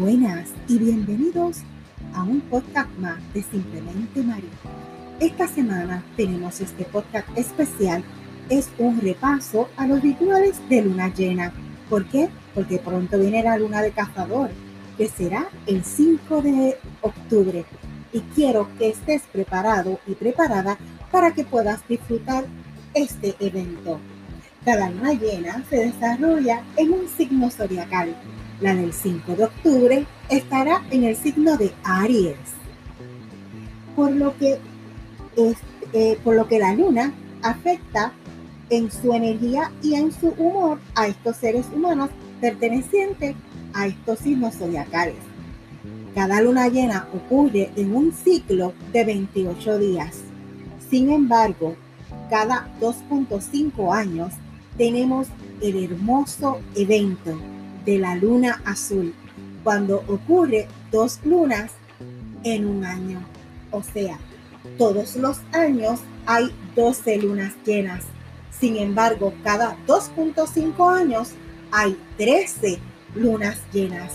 Buenas y bienvenidos a un podcast más de Simplemente María. Esta semana tenemos este podcast especial. Es un repaso a los rituales de luna llena. ¿Por qué? Porque pronto viene la luna de cazador, que será el 5 de octubre. Y quiero que estés preparado y preparada para que puedas disfrutar este evento. Cada luna llena se desarrolla en un signo zodiacal la del 5 de octubre estará en el signo de Aries, por lo que, eh, por lo que la luna afecta en su energía y en su humor a estos seres humanos pertenecientes a estos signos zodiacales. Cada luna llena ocurre en un ciclo de 28 días. Sin embargo, cada 2.5 años tenemos el hermoso evento de la luna azul, cuando ocurre dos lunas en un año. O sea, todos los años hay 12 lunas llenas. Sin embargo, cada 2.5 años hay 13 lunas llenas.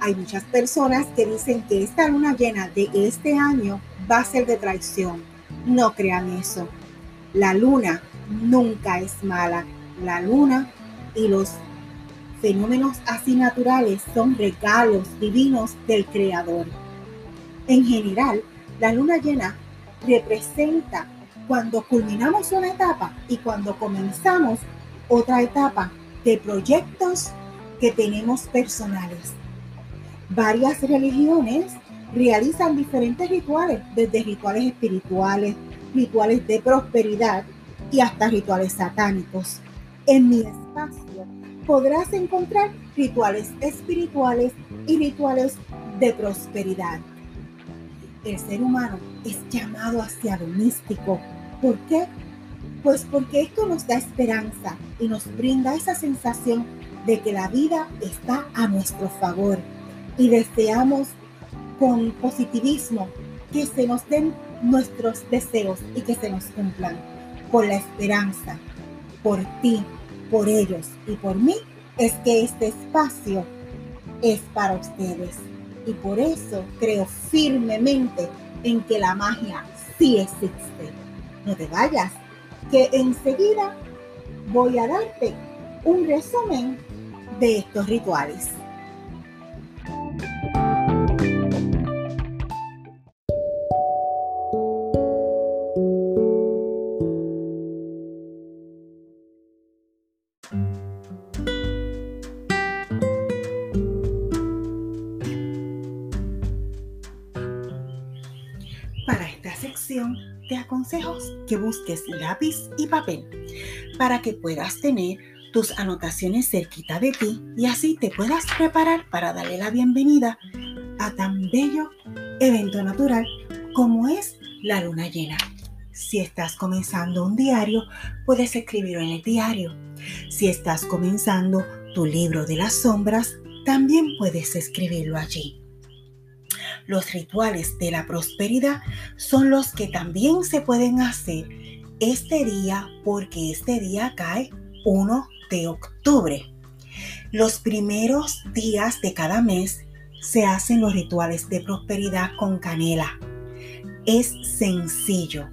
Hay muchas personas que dicen que esta luna llena de este año va a ser de traición. No crean eso. La luna nunca es mala. La luna y los fenómenos así naturales son regalos divinos del Creador. En general, la luna llena representa cuando culminamos una etapa y cuando comenzamos otra etapa de proyectos que tenemos personales. Varias religiones realizan diferentes rituales, desde rituales espirituales, rituales de prosperidad y hasta rituales satánicos. En mi espacio podrás encontrar rituales espirituales y rituales de prosperidad. El ser humano es llamado hacia lo místico. ¿Por qué? Pues porque esto nos da esperanza y nos brinda esa sensación de que la vida está a nuestro favor y deseamos con positivismo que se nos den nuestros deseos y que se nos cumplan por la esperanza, por ti, por ellos y por mí es que este espacio es para ustedes. Y por eso creo firmemente en que la magia sí existe. No te vayas, que enseguida voy a darte un resumen de estos rituales. Que busques lápiz y papel para que puedas tener tus anotaciones cerquita de ti y así te puedas preparar para darle la bienvenida a tan bello evento natural como es la luna llena. Si estás comenzando un diario, puedes escribirlo en el diario. Si estás comenzando tu libro de las sombras, también puedes escribirlo allí. Los rituales de la prosperidad son los que también se pueden hacer este día porque este día cae 1 de octubre. Los primeros días de cada mes se hacen los rituales de prosperidad con canela. Es sencillo.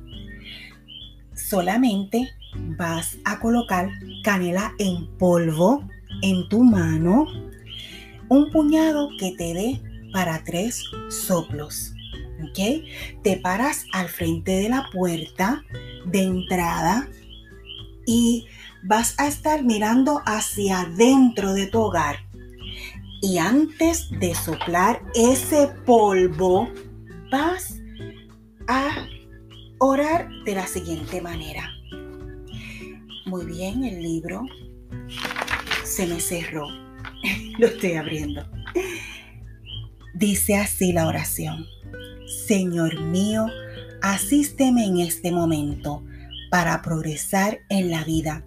Solamente vas a colocar canela en polvo en tu mano, un puñado que te dé para tres soplos. ¿Ok? Te paras al frente de la puerta de entrada y vas a estar mirando hacia adentro de tu hogar. Y antes de soplar ese polvo, vas a orar de la siguiente manera. Muy bien, el libro se me cerró. Lo estoy abriendo. Dice así la oración. Señor mío, asísteme en este momento para progresar en la vida,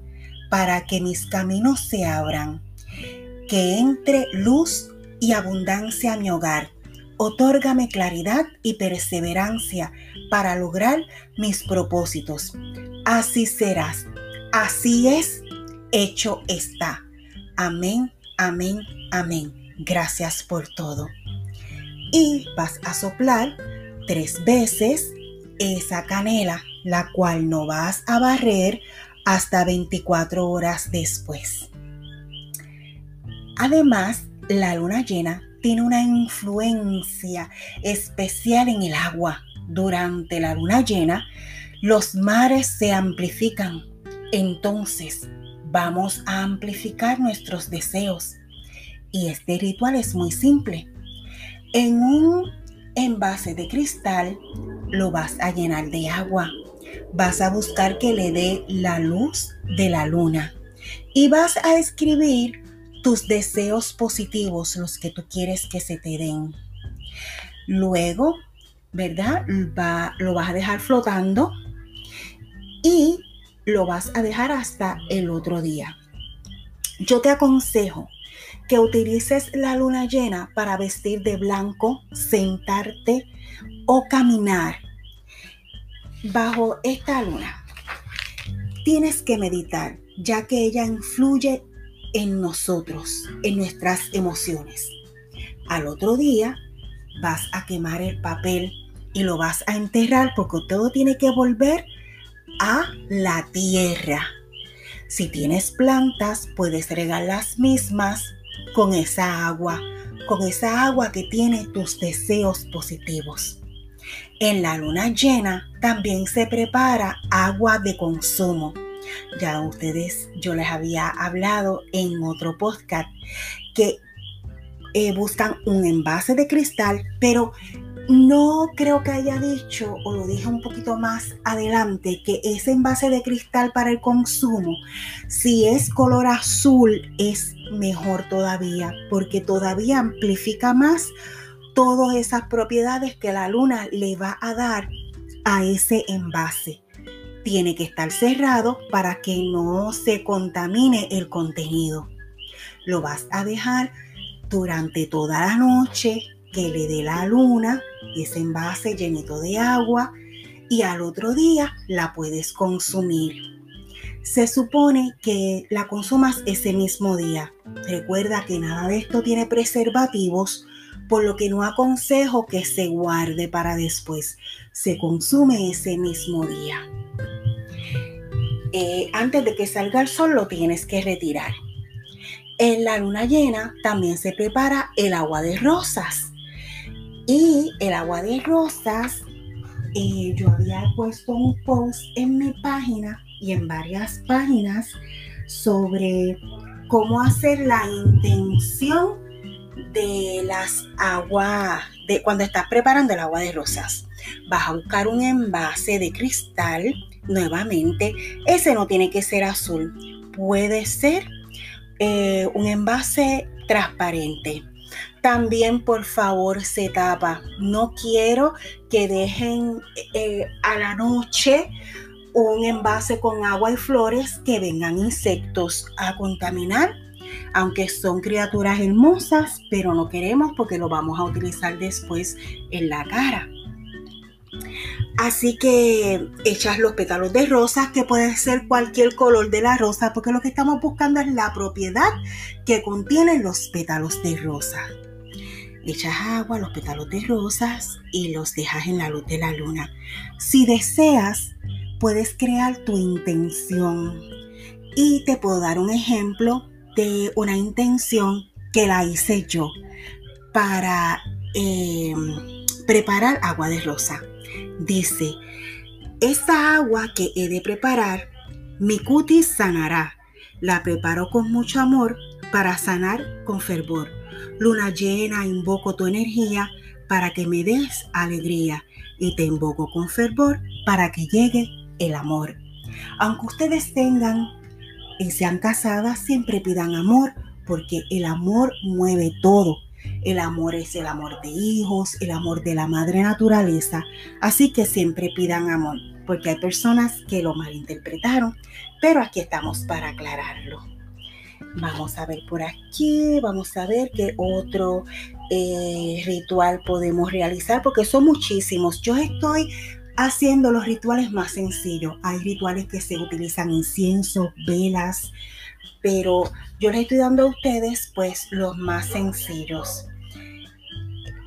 para que mis caminos se abran, que entre luz y abundancia a mi hogar. Otórgame claridad y perseverancia para lograr mis propósitos. Así serás. Así es. Hecho está. Amén, amén, amén. gracias por todo. Y vas a soplar tres veces esa canela, la cual no vas a barrer hasta 24 horas después. Además, la luna llena tiene una influencia especial en el agua. Durante la luna llena, los mares se amplifican. Entonces, vamos a amplificar nuestros deseos. Y este ritual es muy simple. En un envase de cristal lo vas a llenar de agua. Vas a buscar que le dé la luz de la luna. Y vas a escribir tus deseos positivos, los que tú quieres que se te den. Luego, ¿verdad? Lo vas a dejar flotando y lo vas a dejar hasta el otro día. Yo te aconsejo que utilices la luna llena para vestir de blanco, sentarte o caminar bajo esta luna. Tienes que meditar, ya que ella influye en nosotros, en nuestras emociones. Al otro día vas a quemar el papel y lo vas a enterrar porque todo tiene que volver a la tierra. Si tienes plantas, puedes regar las mismas con esa agua, con esa agua que tiene tus deseos positivos. En la luna llena también se prepara agua de consumo. Ya ustedes, yo les había hablado en otro podcast que eh, buscan un envase de cristal, pero no creo que haya dicho, o lo dije un poquito más adelante, que ese envase de cristal para el consumo, si es color azul, es mejor todavía, porque todavía amplifica más todas esas propiedades que la luna le va a dar a ese envase. Tiene que estar cerrado para que no se contamine el contenido. Lo vas a dejar durante toda la noche que le dé la luna, ese envase llenito de agua, y al otro día la puedes consumir. Se supone que la consumas ese mismo día. Recuerda que nada de esto tiene preservativos, por lo que no aconsejo que se guarde para después. Se consume ese mismo día. Eh, antes de que salga el sol lo tienes que retirar. En la luna llena también se prepara el agua de rosas. Y el agua de rosas, eh, yo había puesto un post en mi página y en varias páginas sobre cómo hacer la intención de las aguas, de cuando estás preparando el agua de rosas. Vas a buscar un envase de cristal, nuevamente, ese no tiene que ser azul, puede ser eh, un envase transparente. También, por favor, se tapa. No quiero que dejen eh, a la noche un envase con agua y flores que vengan insectos a contaminar, aunque son criaturas hermosas, pero no queremos porque lo vamos a utilizar después en la cara. Así que echas los pétalos de rosas, que puede ser cualquier color de la rosa, porque lo que estamos buscando es la propiedad que contienen los pétalos de rosa. Echas agua, los pétalos de rosas y los dejas en la luz de la luna. Si deseas, puedes crear tu intención. Y te puedo dar un ejemplo de una intención que la hice yo para eh, preparar agua de rosa. Dice, esta agua que he de preparar, mi cutis sanará. La preparo con mucho amor para sanar con fervor. Luna llena, invoco tu energía para que me des alegría y te invoco con fervor para que llegue el amor. Aunque ustedes tengan y sean casadas, siempre pidan amor porque el amor mueve todo. El amor es el amor de hijos, el amor de la madre naturaleza. Así que siempre pidan amor, porque hay personas que lo malinterpretaron, pero aquí estamos para aclararlo. Vamos a ver por aquí, vamos a ver qué otro eh, ritual podemos realizar, porque son muchísimos. Yo estoy haciendo los rituales más sencillos. Hay rituales que se utilizan incienso, velas, pero yo les estoy dando a ustedes pues los más sencillos.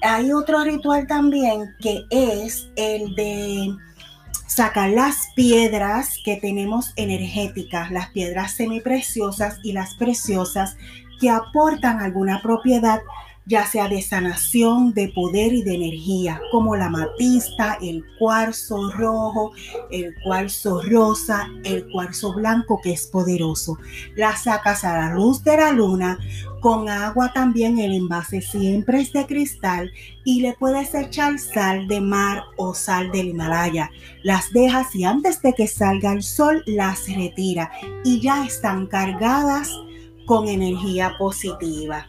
Hay otro ritual también que es el de sacar las piedras que tenemos energéticas, las piedras semipreciosas y las preciosas que aportan alguna propiedad ya sea de sanación, de poder y de energía, como la matista, el cuarzo rojo, el cuarzo rosa, el cuarzo blanco que es poderoso. La sacas a la luz de la luna, con agua también el envase siempre es de cristal y le puedes echar sal de mar o sal del Himalaya. Las dejas y antes de que salga el sol las retira y ya están cargadas con energía positiva.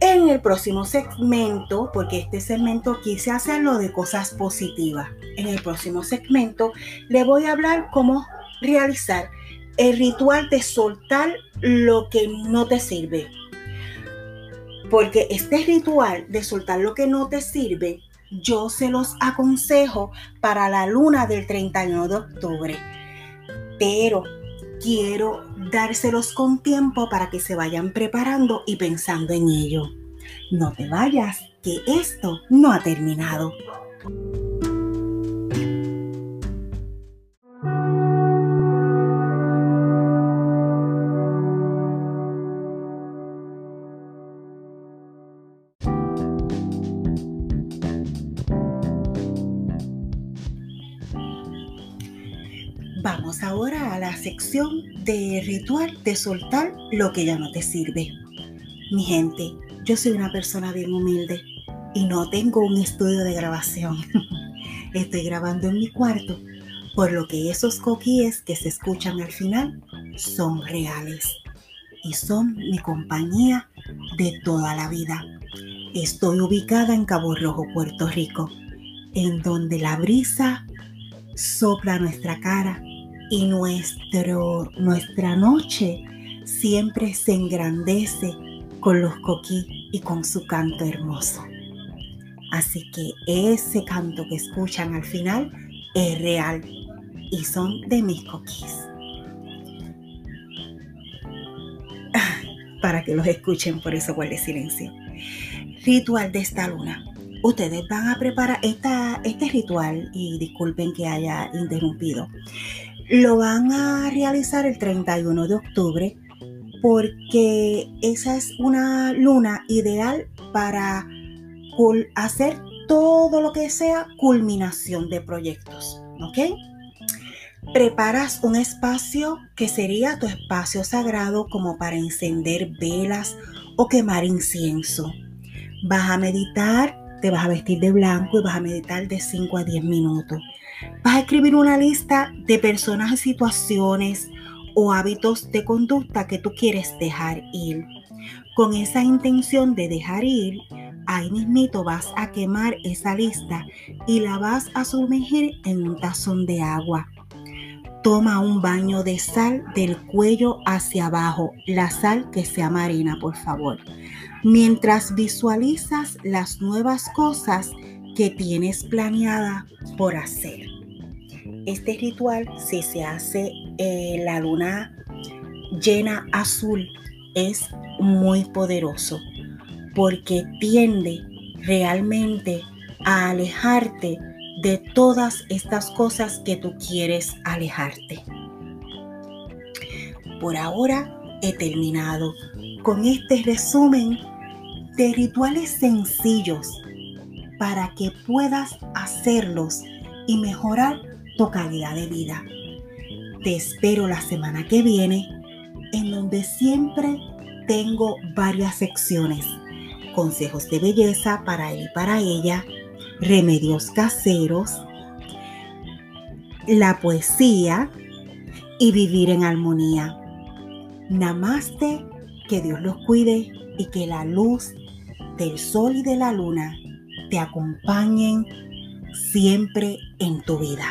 En el próximo segmento, porque este segmento quise hacerlo de cosas positivas, en el próximo segmento le voy a hablar cómo realizar el ritual de soltar lo que no te sirve. Porque este ritual de soltar lo que no te sirve, yo se los aconsejo para la luna del 31 de octubre. Pero quiero dárselos con tiempo para que se vayan preparando y pensando en ello. No te vayas, que esto no ha terminado. Vamos ahora a la sección de ritual de soltar lo que ya no te sirve. Mi gente, yo soy una persona bien humilde y no tengo un estudio de grabación. Estoy grabando en mi cuarto, por lo que esos coquíes que se escuchan al final son reales y son mi compañía de toda la vida. Estoy ubicada en Cabo Rojo, Puerto Rico, en donde la brisa sopla nuestra cara y nuestro, nuestra noche siempre se engrandece con los coquí y con su canto hermoso. Así que ese canto que escuchan al final es real y son de mis coquís. Para que los escuchen, por eso guarde silencio. Ritual de esta luna ustedes van a preparar esta, este ritual, y disculpen que haya interrumpido, lo van a realizar el 31 de octubre porque esa es una luna ideal para hacer todo lo que sea culminación de proyectos, ¿ok? Preparas un espacio que sería tu espacio sagrado como para encender velas o quemar incienso. Vas a meditar, te vas a vestir de blanco y vas a meditar de 5 a 10 minutos. Vas a escribir una lista de personas situaciones o hábitos de conducta que tú quieres dejar ir. Con esa intención de dejar ir, ahí mismito vas a quemar esa lista y la vas a sumergir en un tazón de agua. Toma un baño de sal del cuello hacia abajo, la sal que sea marina, por favor. Mientras visualizas las nuevas cosas que tienes planeada por hacer. Este ritual, si se hace eh, la luna llena azul, es muy poderoso porque tiende realmente a alejarte de todas estas cosas que tú quieres alejarte. Por ahora he terminado con este resumen de rituales sencillos para que puedas hacerlos y mejorar tu calidad de vida. Te espero la semana que viene en donde siempre tengo varias secciones. Consejos de belleza para él y para ella, remedios caseros, la poesía y vivir en armonía. Namaste, que Dios los cuide y que la luz del sol y de la luna te acompañen siempre en tu vida.